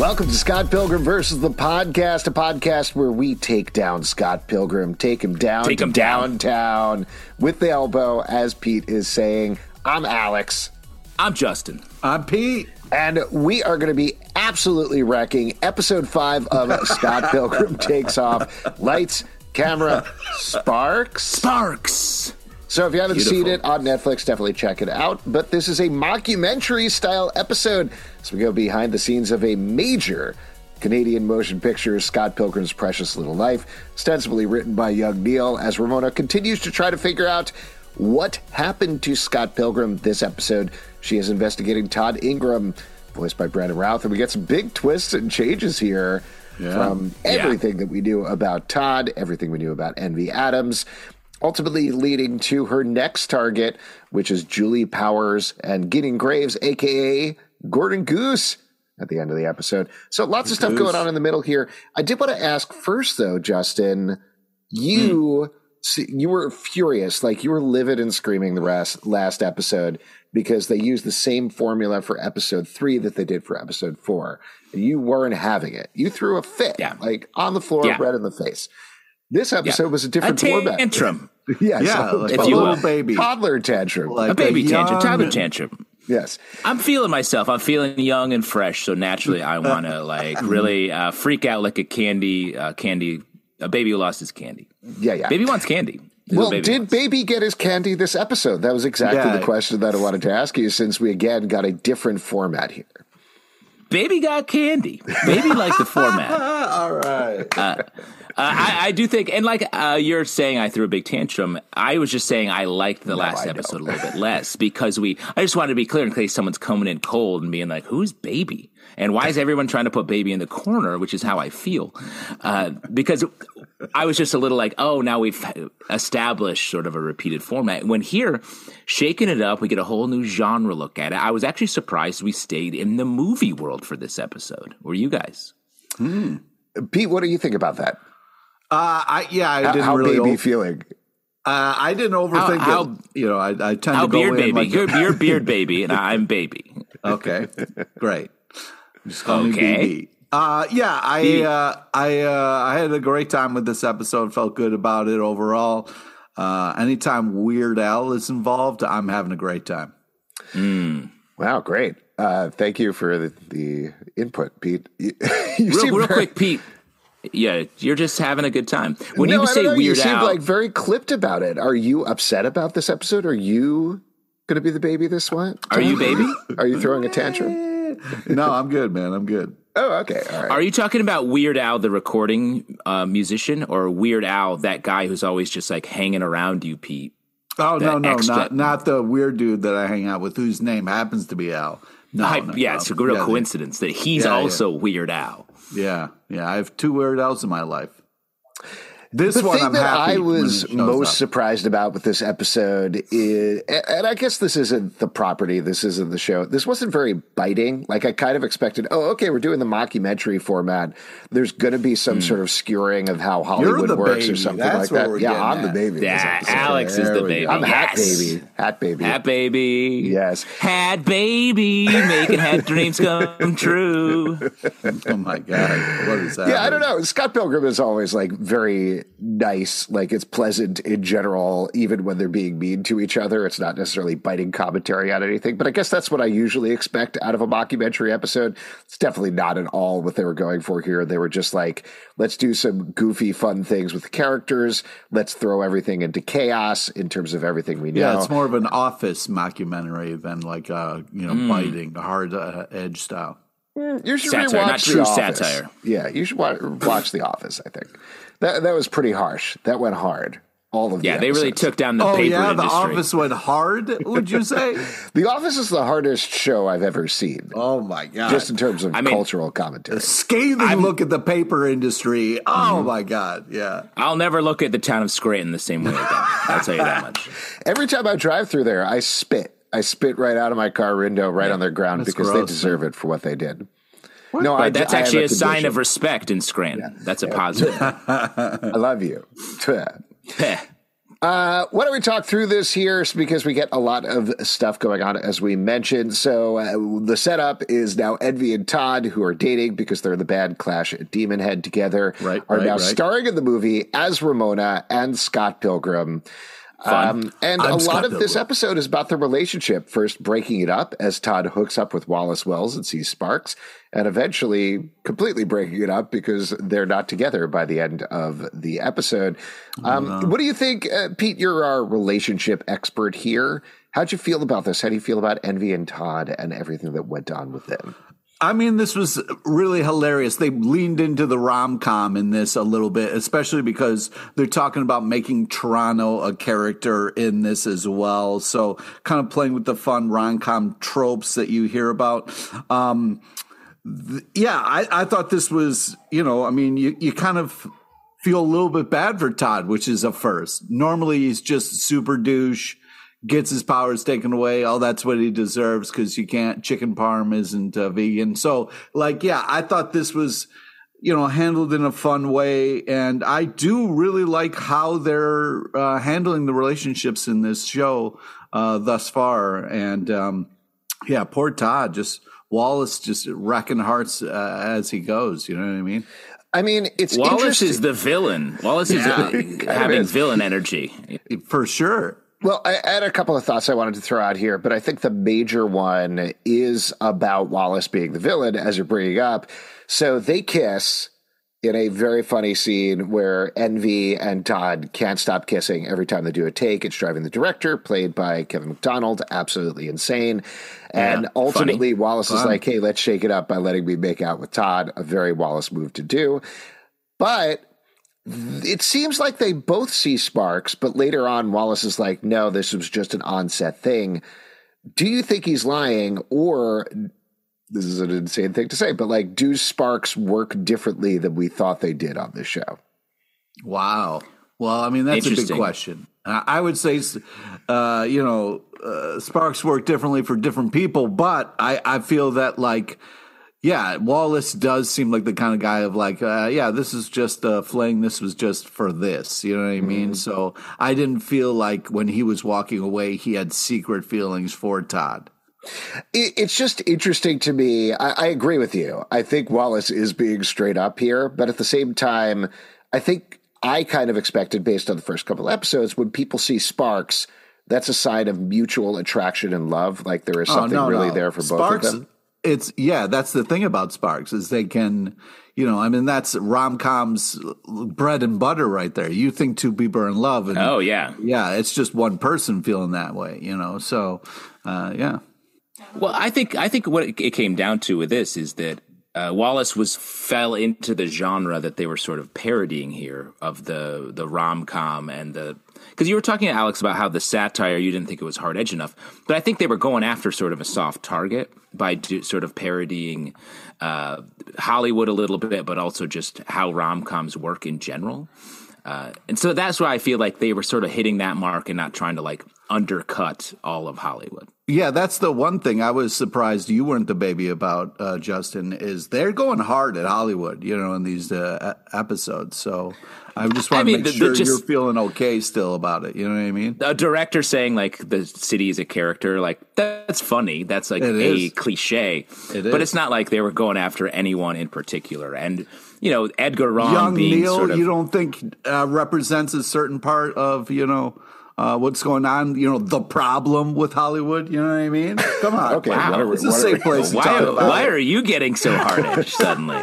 Welcome to Scott Pilgrim versus the podcast, a podcast where we take down Scott Pilgrim, take him down take to him down. downtown with the elbow, as Pete is saying. I'm Alex. I'm Justin. I'm Pete. And we are going to be absolutely wrecking episode five of Scott Pilgrim Takes Off. Lights, camera, sparks. Sparks. So if you haven't Beautiful. seen it on Netflix, definitely check it out. But this is a mockumentary style episode. So we go behind the scenes of a major Canadian motion picture, Scott Pilgrim's Precious Little Life, ostensibly written by young Neil, as Ramona continues to try to figure out what happened to Scott Pilgrim this episode. She is investigating Todd Ingram, voiced by Brandon Routh, and we get some big twists and changes here from everything that we knew about Todd, everything we knew about Envy Adams ultimately leading to her next target, which is Julie Powers and Gideon Graves, aka Gordon Goose, at the end of the episode. So lots of stuff going on in the middle here. I did want to ask first, though, Justin, you. Hmm. See, you were furious, like you were livid and screaming the rest, last episode because they used the same formula for episode three that they did for episode four. You weren't having it. You threw a fit, Yeah. like on the floor, Yeah. red in the face. This episode was a A different format. tantrum. Yes, Yeah, a like a total little baby. toddler tantrum. Like A baby young- tantrum. Toddler tantrum. yes, I'm feeling myself. I'm feeling young and fresh. So naturally, I want to like really uh, freak out like a candy, uh, candy, a baby who lost his candy. yeah, yeah. Baby wants candy. Is well, baby did wants. baby get his candy this episode? That was exactly Yeah. the question that I wanted to ask you. Since we again got a different format here. Baby got candy? Baby liked the format. All right. Uh, I, I do think, and like uh, you're saying, I threw a big tantrum. I was just saying I liked the last I episode a little bit less because we. I just wanted to be clear in case someone's coming in cold and being like, "Who's baby?" And why is everyone trying to put baby in the corner? Which is how I feel, uh, because I was just a little like, "Oh, now we've established sort of a repeated format." When here, shaking it up, we get a whole new genre look at it. I was actually surprised we stayed in the movie world for this episode. Were you guys? Pete, what do you think about that? Uh, I yeah, I How, didn't how really. baby o- feeling? uh, I didn't overthink how- it. You know, I, I tend How to go beard in baby? like you're, you're beard baby, and I'm baby. okay, great. Just call Okay. me BB. Uh, yeah, I uh, I uh, I had a great time with this episode. Felt good about it overall. Uh, anytime Weird Al is involved, I'm having a great time. Mm. Wow, great. Uh, thank you for the, the input, Pete. You, you Real, real very- quick, Pete. Yeah, you're just having a good time. When no, you I don't say know. Weird you seem Al, like very clipped about it. Are you upset about this episode? Are you going to be the baby this one? are you baby? Are you throwing a tantrum? no, I'm good, man. I'm good. Oh, okay. All right. Are you talking about Weird Al, the recording uh, musician, or Weird Al, that guy who's always just like hanging around you, Pete? Oh no, The no, extra- not not the weird dude that I hang out with, whose name happens to be Al. No, I- no, yeah, no. it's a real Yeah, coincidence that he's Yeah, yeah. also Weird Al. Yeah, yeah. I have two Weird Al's in my life. This the one thing I'm that happy I was most up. surprised about with this episode is, and I guess this isn't the property, this isn't the show. This wasn't very biting. Like I kind of expected. Oh, okay, we're doing the mockumentary format. There's going to be some hmm. sort of skewering of how Hollywood the works or something That's like that. Yeah, I'm the baby. Yeah. Alex is the baby. go. I'm hat baby. Hat baby. Hat baby. Yes. Hat baby, making hat dreams come true. Oh my god, what is that? Yeah, I don't know. Scott Pilgrim is always like very nice. Like it's pleasant in general, even when they're being mean to each other. It's not necessarily biting commentary on anything. But I guess that's what I usually expect out of a mockumentary episode. It's definitely not at all what they were going for here. They were just like, let's do some goofy, fun things with the characters. Let's throw everything into chaos in terms of everything we know. Yeah, it's more of an office mockumentary than like a, you Hmm. know, biting, hard uh, edge style. You should Satire, rewatch not The true Office. satire. Yeah, you should wa- watch The Office. I think that that was pretty harsh. That went hard. All of Yeah, the they really took down the Oh paper yeah, the office went hard. Would you say? The Office is the hardest show I've ever seen, oh my god! just in terms of I mean- cultural commentary. scathing look at the paper industry. Oh Mm-hmm. my god! Yeah. I'll never look at the town of Scranton the same way again. I'll tell you that much. Every time I drive through there, I spit. I spit right out of my car window, right on their ground, That's because they gross, deserve it for what they did. No, But that's I actually a, sign of respect in Scranton. That's a positive. I love you. Uh, why don't we talk through this here because we get a lot of stuff going on as we mentioned. So uh, the setup is now Envy and Todd, who are dating because they're in the band Clash at Demonhead together, Right, are right, now right. starring in the movie as Ramona and Scott Pilgrim. Um, and I'm a lot Scott of this episode is about the relationship. First, breaking it up as Todd hooks up with Wallace Wells and sees Sparks, and eventually completely breaking it up because they're not together by the end of the episode. Um, What do you think, uh, Pete? You're our relationship expert here. How'd you feel about this? How do you feel about Envy and Todd and everything that went on with them? I mean, this was really hilarious. They leaned into the rom com in this a little bit, especially because they're talking about making Toronto a character in this as well. So, kind of playing with the fun rom com tropes that you hear about. Um, th- yeah, I, I thought this was, you know, I mean, you, you kind of feel a little bit bad for Todd, which is a first. Normally, he's just super douche gets his powers taken away. Oh, that's what he deserves because you can't. Chicken parm isn't uh, vegan. So, like, yeah, I thought this was, you know, handled in a fun way, and I do really like how they're uh, handling the relationships in this show uh, thus far. And um, yeah, poor Todd, just Wallace, just wrecking hearts uh, as he goes. You know what I mean? I mean, it's Wallace interesting. is the villain. Wallace is uh, having is. villain energy. For sure. Well, I had a couple of thoughts I wanted to throw out here, but I think the major one is about Wallace being the villain, as you're bringing up. So they kiss in a very funny scene where Envy and Todd can't stop kissing every time they do a take. It's driving the director, played by Kevin McDonald, absolutely insane. And Yeah, ultimately, funny. Wallace is like, hey, let's shake it up by letting me make out with Todd. A very Wallace move to do. But it seems like they both see sparks, but later on, Wallace is like, no, this was just an onset thing. Do you think he's lying, or this is an insane thing to say, but like, do sparks work differently than we thought they did on this show? Wow. Well, I mean, that's a big question. I I would say, uh, you know, uh, sparks work differently for different people, but I, I feel that, like, yeah, Wallace does seem like the kind of guy of like, uh, yeah, this is just a fling. This was just for this. You know what I mean? So I didn't feel like when he was walking away, he had secret feelings for Todd. It, it's just interesting to me. I, I agree with you. I think Wallace is being straight up here, but at the same time, I think I kind of expected, based on the first couple episodes, when people see sparks, that's a sign of mutual attraction and love. Like there is something Oh, no, really no. there for Sparks, both of them. It's yeah, that's the thing about Sparks is they can, you know, I mean that's rom coms bread and butter right there. You think two people are in love, and Oh yeah. yeah, it's just one person feeling that way, you know. So, uh, yeah, Well, I think I think what it came down to with this is that uh, Wallace was fell into the genre that they were sort of parodying here of the the rom com and the because you were talking to Alex about how the satire you didn't think it was hard edge enough, but I think they were going after sort of a soft target by do, sort of parodying uh, Hollywood a little bit, but also just how rom coms work in general. Uh, and so that's why I feel like they were sort of hitting that mark and not trying to like undercut all of Hollywood. Yeah, that's the one thing I was surprised you weren't the baby about, uh, Justin. Is they're going hard at Hollywood, you know, in these uh, episodes. So I just want I mean, to make the- sure just- you're feeling okay still about it. You know what I mean? a director saying like the city is a character like that's funny that's like It a is. cliche It but it's not like they were going after anyone in particular and you know edgar Wrong Young being Neil, sort of you don't think uh, represents a certain part of you know uh, what's going on? You know the problem with Hollywood. You know what I mean? Come on, Okay, Wow. what are we- it's a what are safe place to why, talk about. why are you getting so hard edged suddenly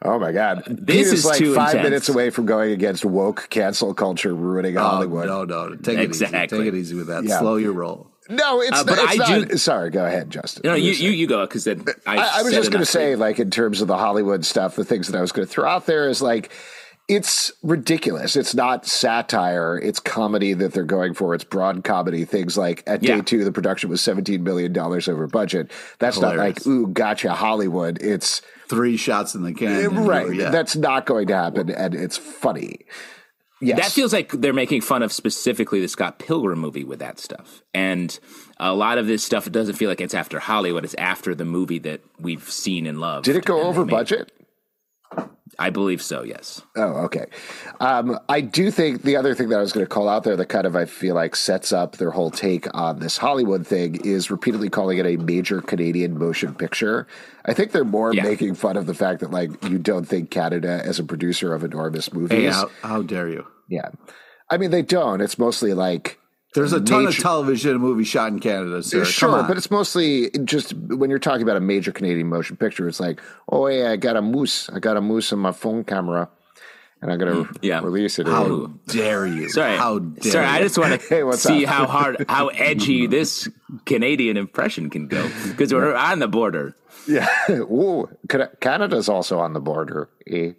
Oh my God! This Pete is like too five intense. minutes away from going against woke cancel culture ruining Oh, Hollywood. no, no, take it Exactly. easy. Take it easy with that. Yeah. Slow your roll. No, it's, Uh, but it's I not. do- Sorry, go ahead, Justin. no you You you, you go because then I, I, I was just going to say, like, in terms of the Hollywood stuff, the things that I was going to throw out there is like, it's ridiculous. It's not satire. It's comedy that they're going for. It's broad comedy. Things like at Yeah. day two, the production was $17 million over budget. That's Hilarious. not like, ooh, gotcha, Hollywood. It's Three shots in the can. right. Yeah. That's not going to happen. And it's funny. Yes. That feels like they're making fun of specifically the Scott Pilgrim movie with that stuff. And a lot of this stuff, it doesn't feel like it's after Hollywood. It's after the movie that we've seen and loved. Did it go over budget? I believe so, yes. Oh, okay. Um, I do think the other thing that I was going to call out there that kind of I feel like sets up their whole take on this Hollywood thing is repeatedly calling it a major Canadian motion picture. I think they're more Yeah. making fun of the fact that like you don't think Canada as a producer of enormous movies. Hey, how, how dare you? yeah, I mean they don't. It's mostly like There's a ton Nature- of television and movie shot in Canada, sir. Sure, but it's mostly just when you're talking about a major Canadian motion picture, it's like, oh yeah, I got a moose, I got a moose on my phone camera, and I'm gonna yeah. release it. how dare you? Sorry. How dare Sorry, you? I just want to Hey, see up? how hard, how edgy this Canadian impression can go. Because we're on the border. Yeah. Ooh, Canada's also on the border. Eh?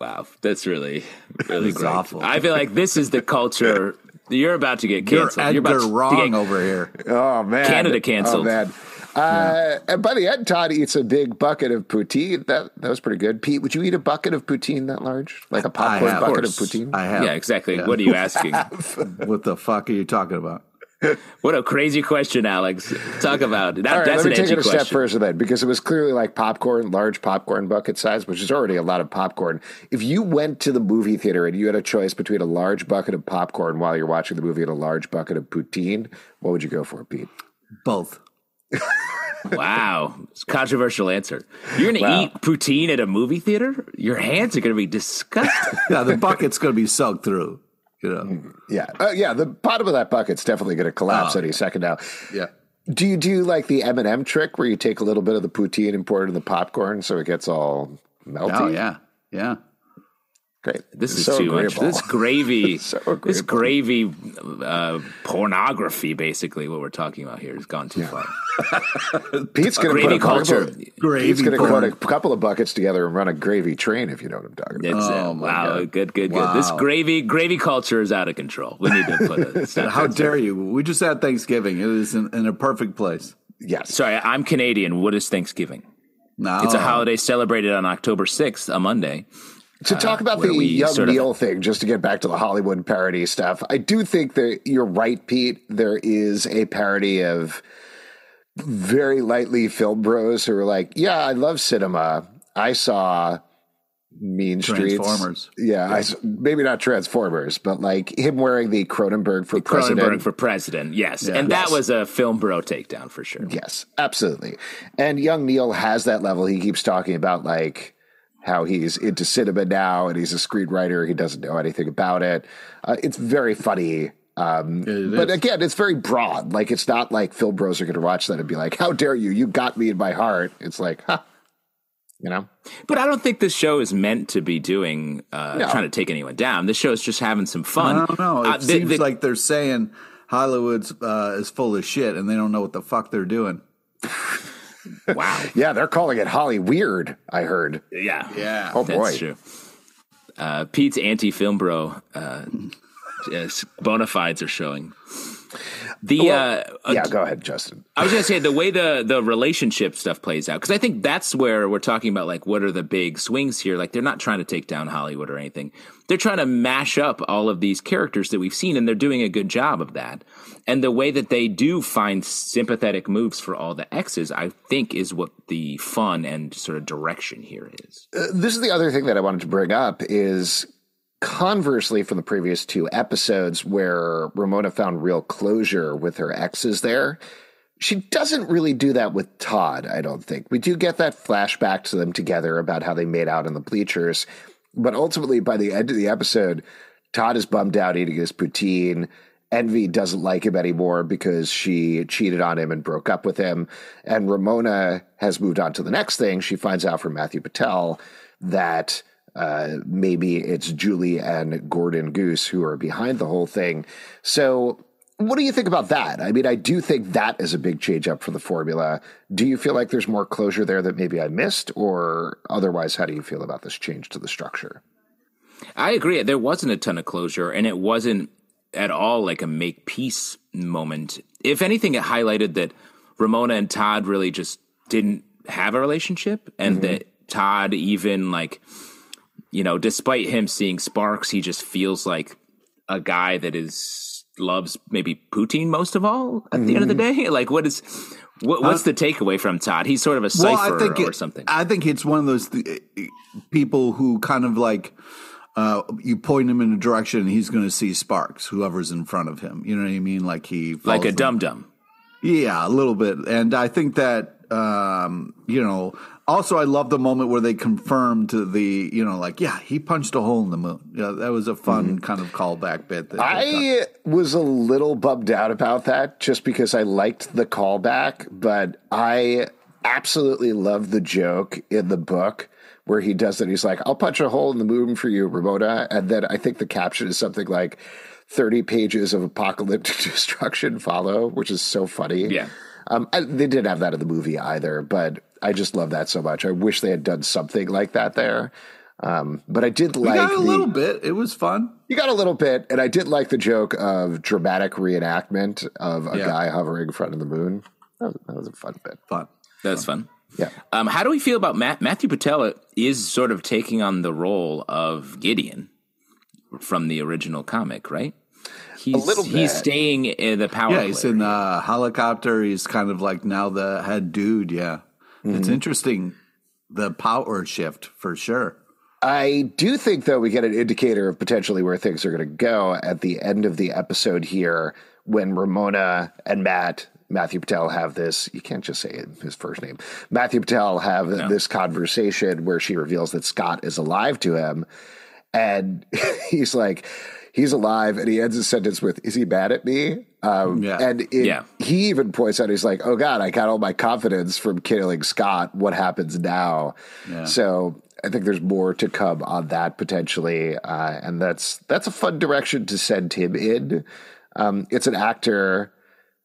Wow, that's really, really great. awful. I feel like this is the culture. You're about to get canceled. You're canceled. Edgar about to wrong get- over here. Oh man, Canada canceled. Oh man. Uh, and by the end, Todd eats a big bucket of poutine. That that was pretty good. Pete, would you eat a bucket of poutine that large, like a popcorn have. bucket Of of poutine? I have. Yeah, exactly. Yeah. What are you asking? What the fuck are you talking about? what a crazy question, Alex. Talk about it. That, All right, that's let me an take it a question. step further then, because it was clearly like popcorn, large popcorn bucket size, which is already a lot of popcorn. If you went to the movie theater and you had a choice between a large bucket of popcorn while you're watching the movie and a large bucket of poutine, what would you go for, Pete? Both. Wow, it's a controversial answer. You're going to Wow. eat poutine at a movie theater? Your hands are going to be disgusting. Yeah, the bucket's going to be soaked through. You know. Yeah, uh, yeah. The bottom of that bucket's definitely going to collapse Oh, any second now. Yeah. Do you do like the M and m trick where you take a little bit of the poutine and pour it in the popcorn so it gets all melty? Oh yeah. Yeah. Great. This is So too much. This gravy, So this gravy uh, pornography, basically, what we're talking about here has gone too far. Pete's going to Gravy put a couple- Gravy He's going to put a couple of buckets together and run a gravy train, if you know what I'm talking about. It's, uh, Oh, my wow, God. good, good, good. This gravy gravy culture is out of control. We need to put a stop. How dare you? We just had Thanksgiving. It was in, in a perfect place. Yes. Sorry, I'm Canadian. What is Thanksgiving? No, It's a holiday celebrated on October 6th, a Monday. To uh, talk about where the young sort of- Neil thing, just to get back to the Hollywood parody stuff, I do think that you're right, Pete. There is a parody of very lightly film bros who are like, "Yeah, I love cinema. I saw Mean Streets, Transformers. Yeah, I s maybe not Transformers, but like him wearing the Cronenberg for president. Cronenberg for president, yes. and that was a film bro takedown for sure. Yes, absolutely. And young Neil has that level. He keeps talking about like how he's into cinema now and he's a screenwriter. He doesn't know anything about it. Uh, it's very funny. Um, It but again, it's very broad. Like it's not like film bros are going to watch that and be like, "How dare you? You got me in my heart." It's like, huh, you know. But I don't think this show is meant to be doing, uh, No. trying to take anyone down. This show is just having some fun. I don't know. It Uh, the- seems the- like they're saying Hollywood's uh, is full of shit and they don't know what the fuck they're doing. Wow. Yeah, they're calling it Holly Weird. I heard. Yeah. Yeah. Oh boy. That's true. Uh, Pete's anti film bro uh, yes, bona fides are showing. The Well, uh, yeah, go ahead, Justin. I was going to say the way the the relationship stuff plays out because I think that's where we're talking about like what are the big swings here. Like they're not trying to take down Hollywood or anything. They're trying to mash up all of these characters that we've seen, and they're doing a good job of that. And the way that they do find sympathetic moves for all the X's, I think, is what the fun and sort of direction here is. Uh, this is the other thing that I wanted to bring up is conversely from the previous two episodes where Ramona found real closure with her exes there. She doesn't really do that with Todd, I don't think. We do get that flashback to them together about how they made out in the bleachers. But ultimately, by the end of the episode, Todd is bummed out eating his poutine. Envy doesn't like him anymore because she cheated on him and broke up with him. And Ramona has moved on to the next thing. She finds out from Matthew Patel that uh, maybe it's Julie and Gordon Goose who are behind the whole thing. So, what do you think about that? I mean, I do think that is a big change up for the formula. Do you feel like there's more closure there that maybe I missed, or otherwise, how do you feel about this change to the structure? I agree. There wasn't a ton of closure, and it wasn't at all like a make peace moment. If anything, it highlighted that Ramona and Todd really just didn't have a relationship, and that Todd even like, you know, despite him seeing sparks, he just feels like a guy that is loves maybe poutine most of all at the end of the mm-hmm. day. Like, what is what, what's uh, the takeaway from Todd? He's sort of a cipher or it- something. I think it's one of those th- eh, people who kind of like uh, you point him in a direction and he's going to see sparks. Whoever's in front of him, you know what I mean? Like he like a dum dum. Yeah, a little bit. And I think that um, you know, also I love the moment where they confirmed the, you know, like, yeah, he punched a hole in the moon. Yeah, that was a fun kind of callback bit. I was a little bummed out about that just because I liked the callback, but I absolutely love the joke in the book where he does that. He's like, I'll punch a hole in the moon for you, Ramona. And then I think the caption is something like 30 pages of apocalyptic destruction follow, which is so funny. Yeah. Um, I, they didn't have that in the movie either, but I just love that so much. I wish they had done something like that there. Um, but I did like got a the- little bit. It was fun. you got a little bit, and I did like the joke of dramatic reenactment of a Yeah. guy hovering in front of the moon. That was, that was a fun bit. Fun. That's fun. Yeah. Um, how do we feel about Matt? Matthew Patel is sort of taking on the role of Gideon from the original comic, right? He's, little He's staying in the power. Yeah, he's in the helicopter. He's kind of like now the head dude. Yeah. It's mm-hmm. interesting. The power shift for sure. I do think, though, we get an indicator of potentially where things are going to go at the end of the episode here when Ramona and Matt, Matthew Patel, have this. You can't just say his first name. Matthew Patel have this conversation where she reveals that Scott is alive to him. And he's like, he's alive. And he ends his sentence with, Is he mad at me? Um, Yeah. And it, Yeah. he even points out, he's like, Oh God, I got all my confidence from killing Scott. What happens now? So I think there's more to come on that potentially. Uh, and that's, that's a fun direction to send him in. Um, it's an actor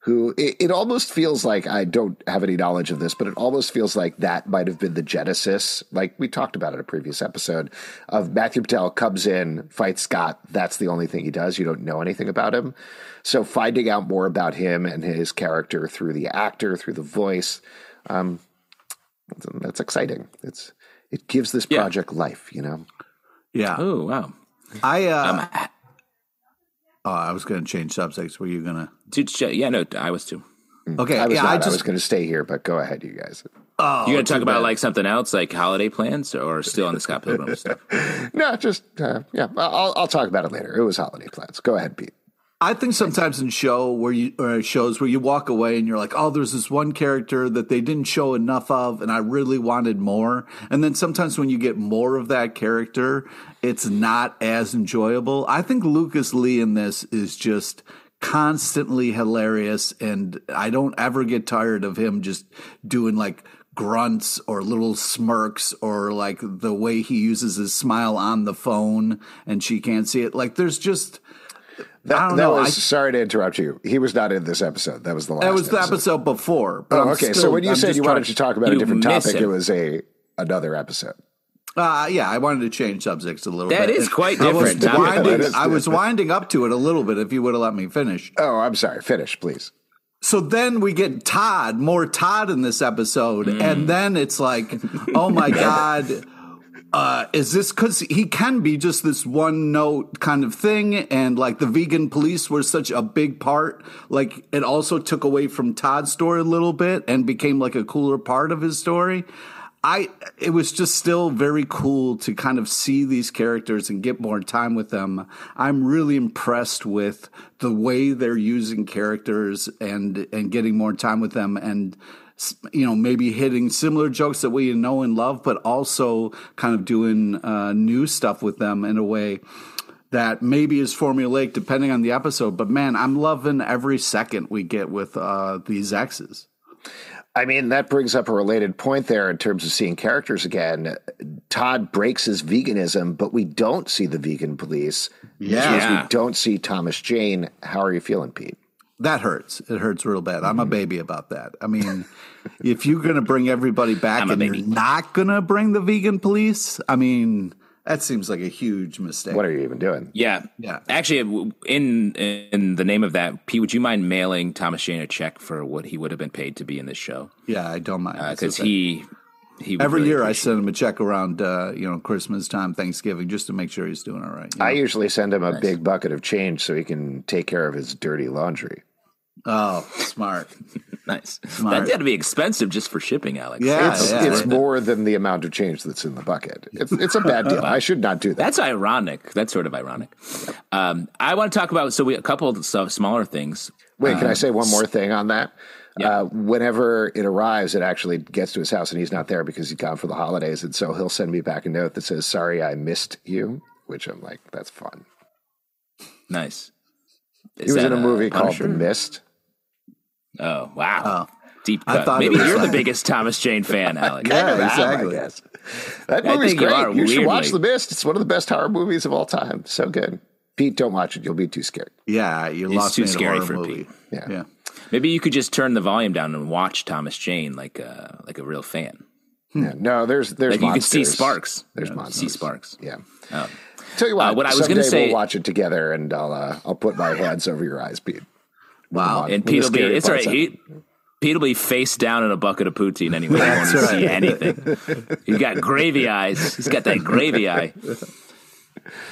who it, it almost feels like I don't have any knowledge of this, but it almost feels like that might have been the genesis, like we talked about in a previous episode, of Matthew Patel comes in, fights Scott. That's the only thing he does. You don't know anything about him. So finding out more about him and his character through the actor, through the voice, um, that's exciting. It's it gives this Yeah. project life, you know. Yeah. Oh wow, I uh um, oh, I was going to change subjects. Were you going to? yeah, no, I was too. Okay. I was yeah, not. I I, just was going to stay here, but go ahead, you guys. oh, you gonna talk too about bad. like something else, like holiday plans, or still on the Scott Pilgrim stuff? No, just uh, yeah. I'll I'll talk about it later. It was holiday plans. Go ahead, Pete. I think sometimes in show where you or shows where you walk away and you're like, oh, there's this one character that they didn't show enough of, and I really wanted more. And then sometimes when you get more of that character, it's not as enjoyable. I think Lucas Lee in this is just constantly hilarious, and I don't ever get tired of him just doing like grunts or little smirks or like the way he uses his smile on the phone and she can't see it. Like there's just That, I don't that know. was I- sorry to interrupt you. He was not in this episode. That was the last. That was the episode before. But Oh, I'm okay. so when you I'm said you wanted to talk about a different topic, him. it was a another episode. Uh, yeah, I wanted to change subjects a little That bit. is quite I was different. winding- That is I was winding up to it a little bit if you would have let me finish. Oh, I'm sorry. Finish, please. So then we get Todd, more Todd in this episode, Mm. and then it's like, oh my god, uh, is this because he can be just this one note kind of thing, and like the vegan police were such a big part, like it also took away from Todd's story a little bit and became like a cooler part of his story. I it was just still very cool to kind of see these characters and get more time with them. I'm really impressed with the way they're using characters and and getting more time with them and you know maybe hitting similar jokes that we know and love but also kind of doing uh, new stuff with them in a way that maybe is formulaic depending on the episode but man i'm loving every second we get with uh, these exes I mean, that brings up a related point there in terms of seeing characters again. Todd breaks his veganism, but we don't see the vegan police. which Yeah. means Yeah. we don't see Thomas Jane. How are you feeling, Pete? That hurts. It hurts real bad. Mm-hmm. I'm a baby about that. I mean, if you're going to bring everybody back I'm and baby. you're not going to bring the vegan police, I mean, that seems like a huge mistake. What are you even doing? Yeah, Yeah. Actually, in in the name of that, Pete, would you mind mailing Thomas Jane a check for what he would have been paid to be in this show? yeah, I don't mind. Because okay. he he every really year I send him a check around, uh, you know, Christmas time, Thanksgiving, just to make sure he's doing all right. you I usually send him a big bucket of change so he can take care of his dirty laundry. Oh, smart. nice. Smart. That's got to be expensive just for shipping, Alex. Yeah, It's yeah. it's more than the amount of change that's in the bucket. It's it's a bad deal. I should not do that. That's ironic. That's sort of ironic. Um, I want to talk about so we a couple of smaller things. Wait, can I Um, say one more thing on that? Yeah. Uh, whenever it arrives, it actually gets to his house and he's not there because he's gone for the holidays. And so he'll send me back a note that says, Sorry, I missed you, which I'm like, That's fun. Nice. He was in a movie called Punisher? The Mist. Oh wow, deep I cut. thought Maybe you're like- the biggest Thomas Jane fan, Alex. Yeah, Kind of am, exactly. I guess. That I movie's think you great. are, You, should watch. The Mist. It's one of the best horror movies of all time. So good. Pete, don't watch it. You'll be too scared. Yeah, you It's lost too me scary for movie. Pete. Yeah. yeah. Maybe you could just turn the volume down and watch Thomas Jane like a like a real fan. Yeah. No, there's there's Like you can see sparks. There's You monsters. See sparks. Yeah. Oh. Tell you what, Uh, what I was gonna say- we'll watch it together, and I'll uh, I'll put my hands over your eyes, Pete. Wow. And Pete will be. It's all right. He, Pete will be face down in a bucket of poutine anyway. He won't even see anything. He's got gravy eyes. He's got that gravy eye.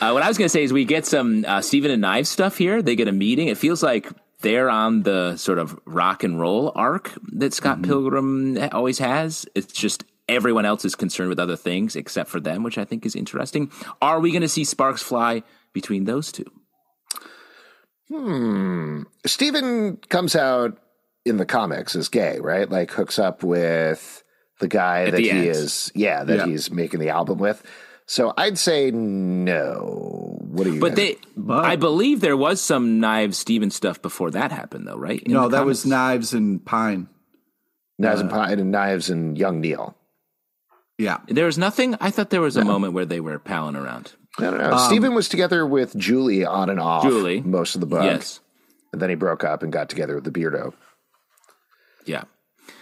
Uh, what I was going to say is we get some uh, Stephen and Knives stuff here. They get a meeting. It feels like they're on the sort of rock and roll arc that Scott Mm-hmm. Pilgrim always has. It's just everyone else is concerned with other things except for them, which I think is interesting. Are we going to see sparks fly between those two? Hmm. Stephen comes out in the comics as gay, right? Like hooks up with the guy At that the he end. is, yeah, that Yeah. he's making the album with. So I'd say no. What do you? But guys- they, I believe there was some Knives Stephen stuff before that happened, though, right? In No, the that was comics? Knives and Pine. knives and uh, pine and knives and young Neil. Yeah. There was nothing. I thought there was a moment where they were palling around. I don't know. Stephen was together with Julie on and off Julie. most of the book. Yes. And then he broke up and got together with the Beardo. Yeah.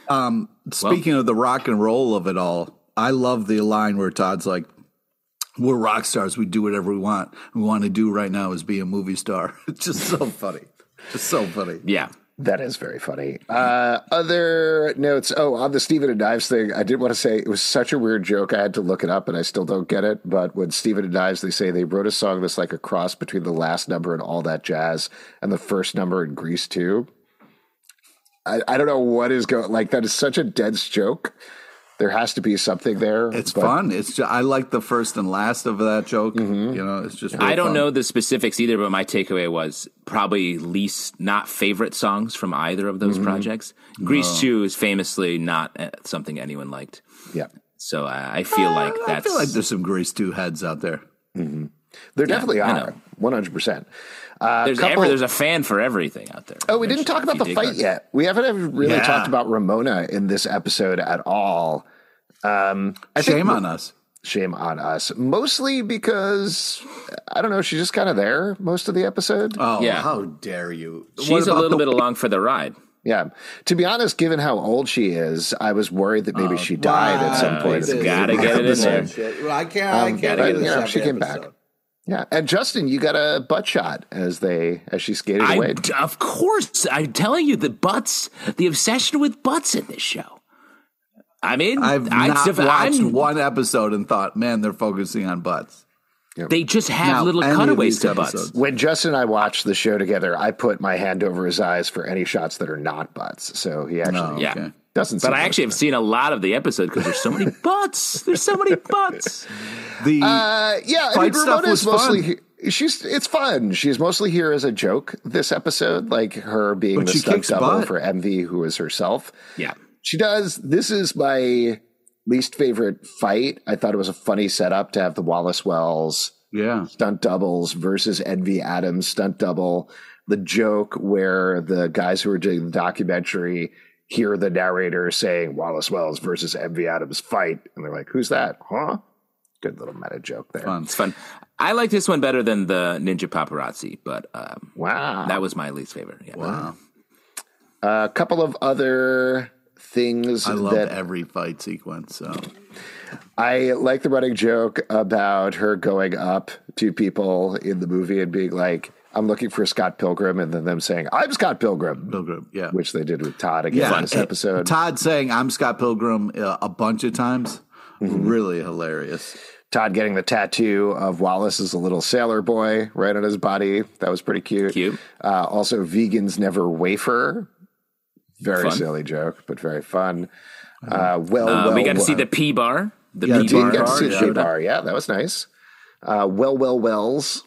Um, speaking of the rock and roll of it all, I love the line where Todd's like, "We're rock stars. We do whatever we want. We want to do right now is be a movie star." It's just so funny. Just so funny. Yeah. That is very funny. Uh, other notes. Oh, on the Stephen and Knives thing, I did want to say it was such a weird joke. I had to look it up, and I still don't get it. But when Stephen and Knives, they say they wrote a song that's like a cross between the last number and all that jazz and the first number in Grease 2. I, I don't know what is going. Like that is such a dense joke. There has to be something there. It's but- fun. It's just, I like the first and last of that joke. You know, it's just. real I don't fun. know the specifics either, but my takeaway was probably least not favorite songs from either of those projects. Grease 2 is famously not uh, something anyone liked. Yeah, So uh, I feel like I feel like there's some Grease two heads out there. There definitely are. know. One hundred percent. Uh, there's, couple- every, there's a fan for everything out there. Oh, we didn't talk about the fight arcs. yet. We haven't ever really Yeah. talked about Ramona in this episode at all. Um, I think Shame on us. shame on us. Mostly because I don't know, she's just kind of there most of the episode. Oh, Yeah. how dare you? She's a little the- bit along for the ride. Yeah. To be honest, given how old she is, I was worried that maybe she died at some point. in the Gotta get it in there. episode. Well, I can't. I Um, can't but, get you know, every she came episode. back. Yeah, and Justin, you got a butt shot as they as she skated I, away. of course, I'm telling you, the butts, the obsession with butts in this show. I mean, I've I- not I'm- watched one episode and thought, man, they're focusing on butts. They just have Now, little any of cutaways these to butts. When Justin and I watched the show together, I put my hand over his eyes for any shots that are not butts. So he actually Oh, Yeah. Doesn't. But I actually have seen a lot of the episode because there's so many butts. There's so many butts. The. Uh, yeah, I mean, Fight stuff was mostly. fun. he- She's it's fun. She's mostly here as a joke this episode, like her being But the stunt double butt. for Envy, who is herself. Yeah. She does. This is my least favorite fight. I thought it was a funny setup to have the Wallace Wells yeah, stunt doubles versus Envy Adams stunt double. The joke where the guys who are doing the documentary hear the narrator saying Wallace Wells versus Envy Adams fight, and they're like, "Who's that?" Huh? Good little meta joke there. fun. It's fun. I like this one better than the Ninja Paparazzi, but um, Wow. that was my least favorite. Yeah. Wow, a couple of other things I love that every fight sequence. So I like the running joke about her going up to people in the movie and being like, I'm looking for Scott Pilgrim, and then them saying, I'm Scott Pilgrim, Pilgrim, yeah, which they did with Todd again yeah. in this episode. Todd saying I'm Scott Pilgrim uh, a bunch of times, Mm-hmm. really hilarious. Todd getting the tattoo of Wallace as a little sailor boy right on his body. That was pretty cute. Cute. Uh, also, vegans never wafer. Very Fun. silly joke, but very fun. Uh, well, Uh, well, we got to see the P bar. The Yeah, P bar. get to see the yeah. P bar. Yeah, that was nice. Uh, well, well, wells.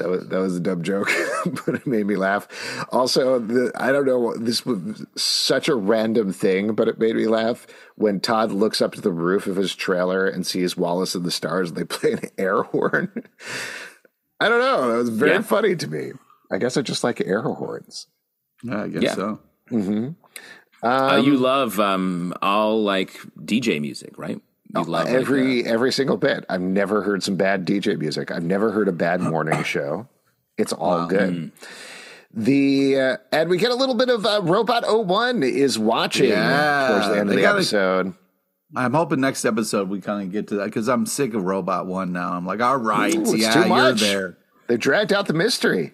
That was that was a dumb joke, but it made me laugh. Also, the, I don't know. This was such a random thing, but it made me laugh when Todd looks up to the roof of his trailer and sees Wallace and the Stars. and They play an air horn. I don't know. That was very Yeah. funny to me. I guess I just like air horns. Yeah, I guess Yeah. so. Uh, you love um, all like DJ music, right? You love like, every uh, every single bit. I've never heard some bad DJ music. I've never heard a bad morning show. It's all good. Mm. The uh, and we get a little bit of uh, Robot 01 is watching Yeah, towards the end of the gotta- episode. I'm hoping next episode we kind of get to that because I'm sick of Robot One now. I'm like, all right, Ooh, yeah, too you're there. They dragged out the mystery.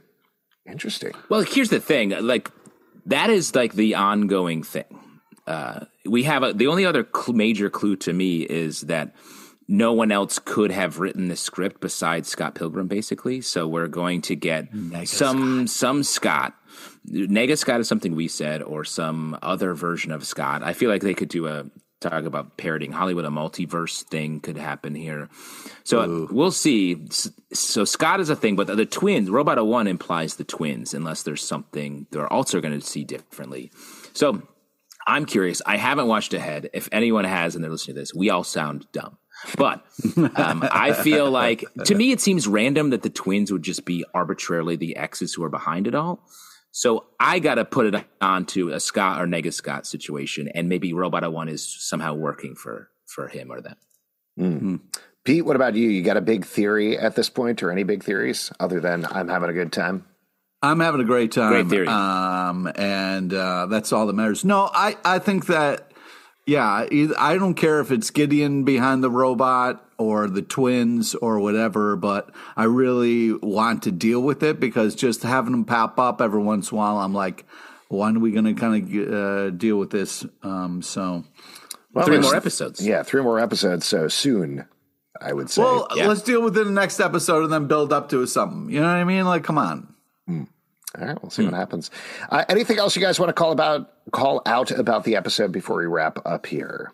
Interesting. Well, here's the thing. Like that is like the ongoing thing. Uh, we have a, the only other cl- major clue to me is that no one else could have written the script besides Scott Pilgrim, basically. So we're going to get some some Scott. Nega Scott is something we said, or some other version of Scott. I feel like they could do a talk about parodying Hollywood. A multiverse thing could happen here. So we'll see. So Scott is a thing, but the, the twins, Robot 01 implies the twins, unless there's something they're also going to see differently. So I'm curious. I haven't watched ahead. If anyone has and they're listening to this, we all sound dumb. But um, I feel like, to me, it seems random that the twins would just be arbitrarily the exes who are behind it all. So I got to put it onto a Scott or Nega Scott situation, and maybe Robot 01 is somehow working for for him or them. Pete, what about you? You got a big theory at this point, or any big theories other than I'm having a good time? I'm having a great time. Great theory. Um, and uh, that's all that matters. No, I, I think that, yeah, I don't care if it's Gideon behind the robot or the twins or whatever, but I really want to deal with it because just having them pop up every once in a while, I'm like, when are we going to kind of uh, deal with this? Um, so, Well, Three more episodes. Yeah, three more episodes. So soon, I would say. well, yeah. let's deal with it in the next episode and then build up to something. You know what I mean? Like, come on. All right, we'll see what happens. Uh, anything else you guys want to call about call out about the episode before we wrap up here?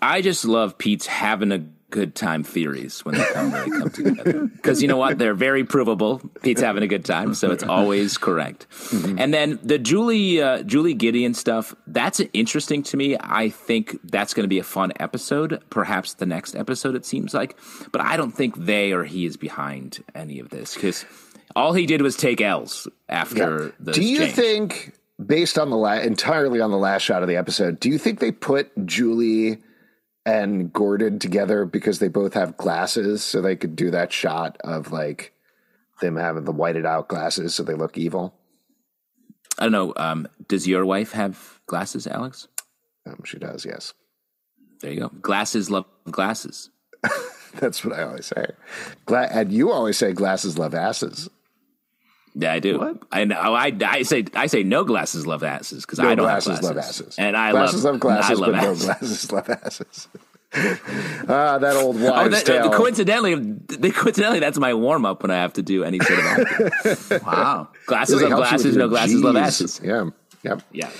I just love Pete's having a good time theories when they come really come together. Because you know what? They're very provable. Pete's having a good time, so it's always correct. And then the Julie uh, Julie Gideon stuff, that's interesting to me. I think that's going to be a fun episode. Perhaps the next episode, it seems like. But I don't think they or he is behind any of this because all he did was take L's after the. Do you think, based on the la- entirely on the last shot of the episode, do you think they put Julie and Gordon together because they both have glasses, so they could do that shot of like them having the whited out glasses so they look evil. I don't know. Um, does your wife have glasses, Alex? Um, she does, yes. There you go. Glasses love glasses. That's what I always say. Gla- and you always say glasses love asses. Yeah, I do. What? I know. I, I say I say no glasses love asses because No I don't glasses have glasses. love asses. and I glasses love, love glasses, I love but asses. no glasses love asses. ah, that old Oh, that, tale. uh, coincidentally, the, coincidentally, that's my warm up when I have to do any sort of. Wow. glasses Really love glasses, no glasses love asses. Yeah. Yep. Yeah.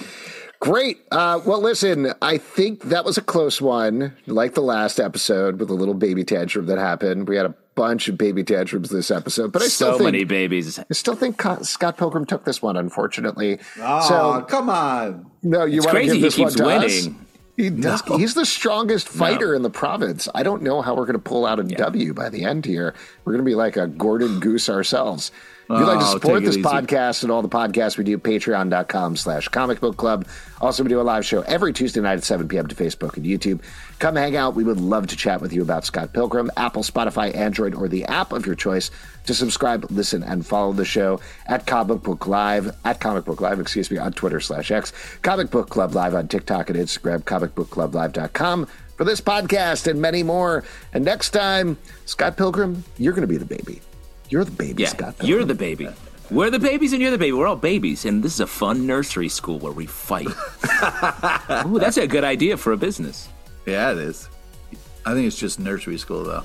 Great. Uh, well, listen, I think that was a close one, like the last episode with a little baby tantrum that happened. We had a bunch of baby tantrums this episode, but I still So think, many babies. I still think Scott Pilgrim took this one, unfortunately. Oh, so, come on. no, you It's want to crazy give he this one keeps to us? He does, He's the strongest fighter in the province. I don't know how we're going to pull out a W by the end here. We're going to be like a Gordon Goose ourselves. If you'd like to Oh, support it this podcast and all the podcasts we do, patreon.com slash comic book club. Also, we do a live show every Tuesday night at 7 p.m. to Facebook and YouTube. Come hang out. We would love to chat with you about Scott Pilgrim, Apple, Spotify, Android, or the app of your choice to subscribe, listen, and follow the show at Comic Book Live, at Comic Book Live, excuse me, on Twitter slash X, Comic Book Club Live on TikTok and Instagram, comicbookclublive.com for this podcast and many more. And next time, Scott Pilgrim, you're going to be the baby. You're the baby, Yeah, Scott you're the baby. We're the babies and you're the baby. We're all babies, and this is a fun nursery school where we fight. Ooh, that's a good idea for a business. Yeah, it is. I think it's just nursery school, though.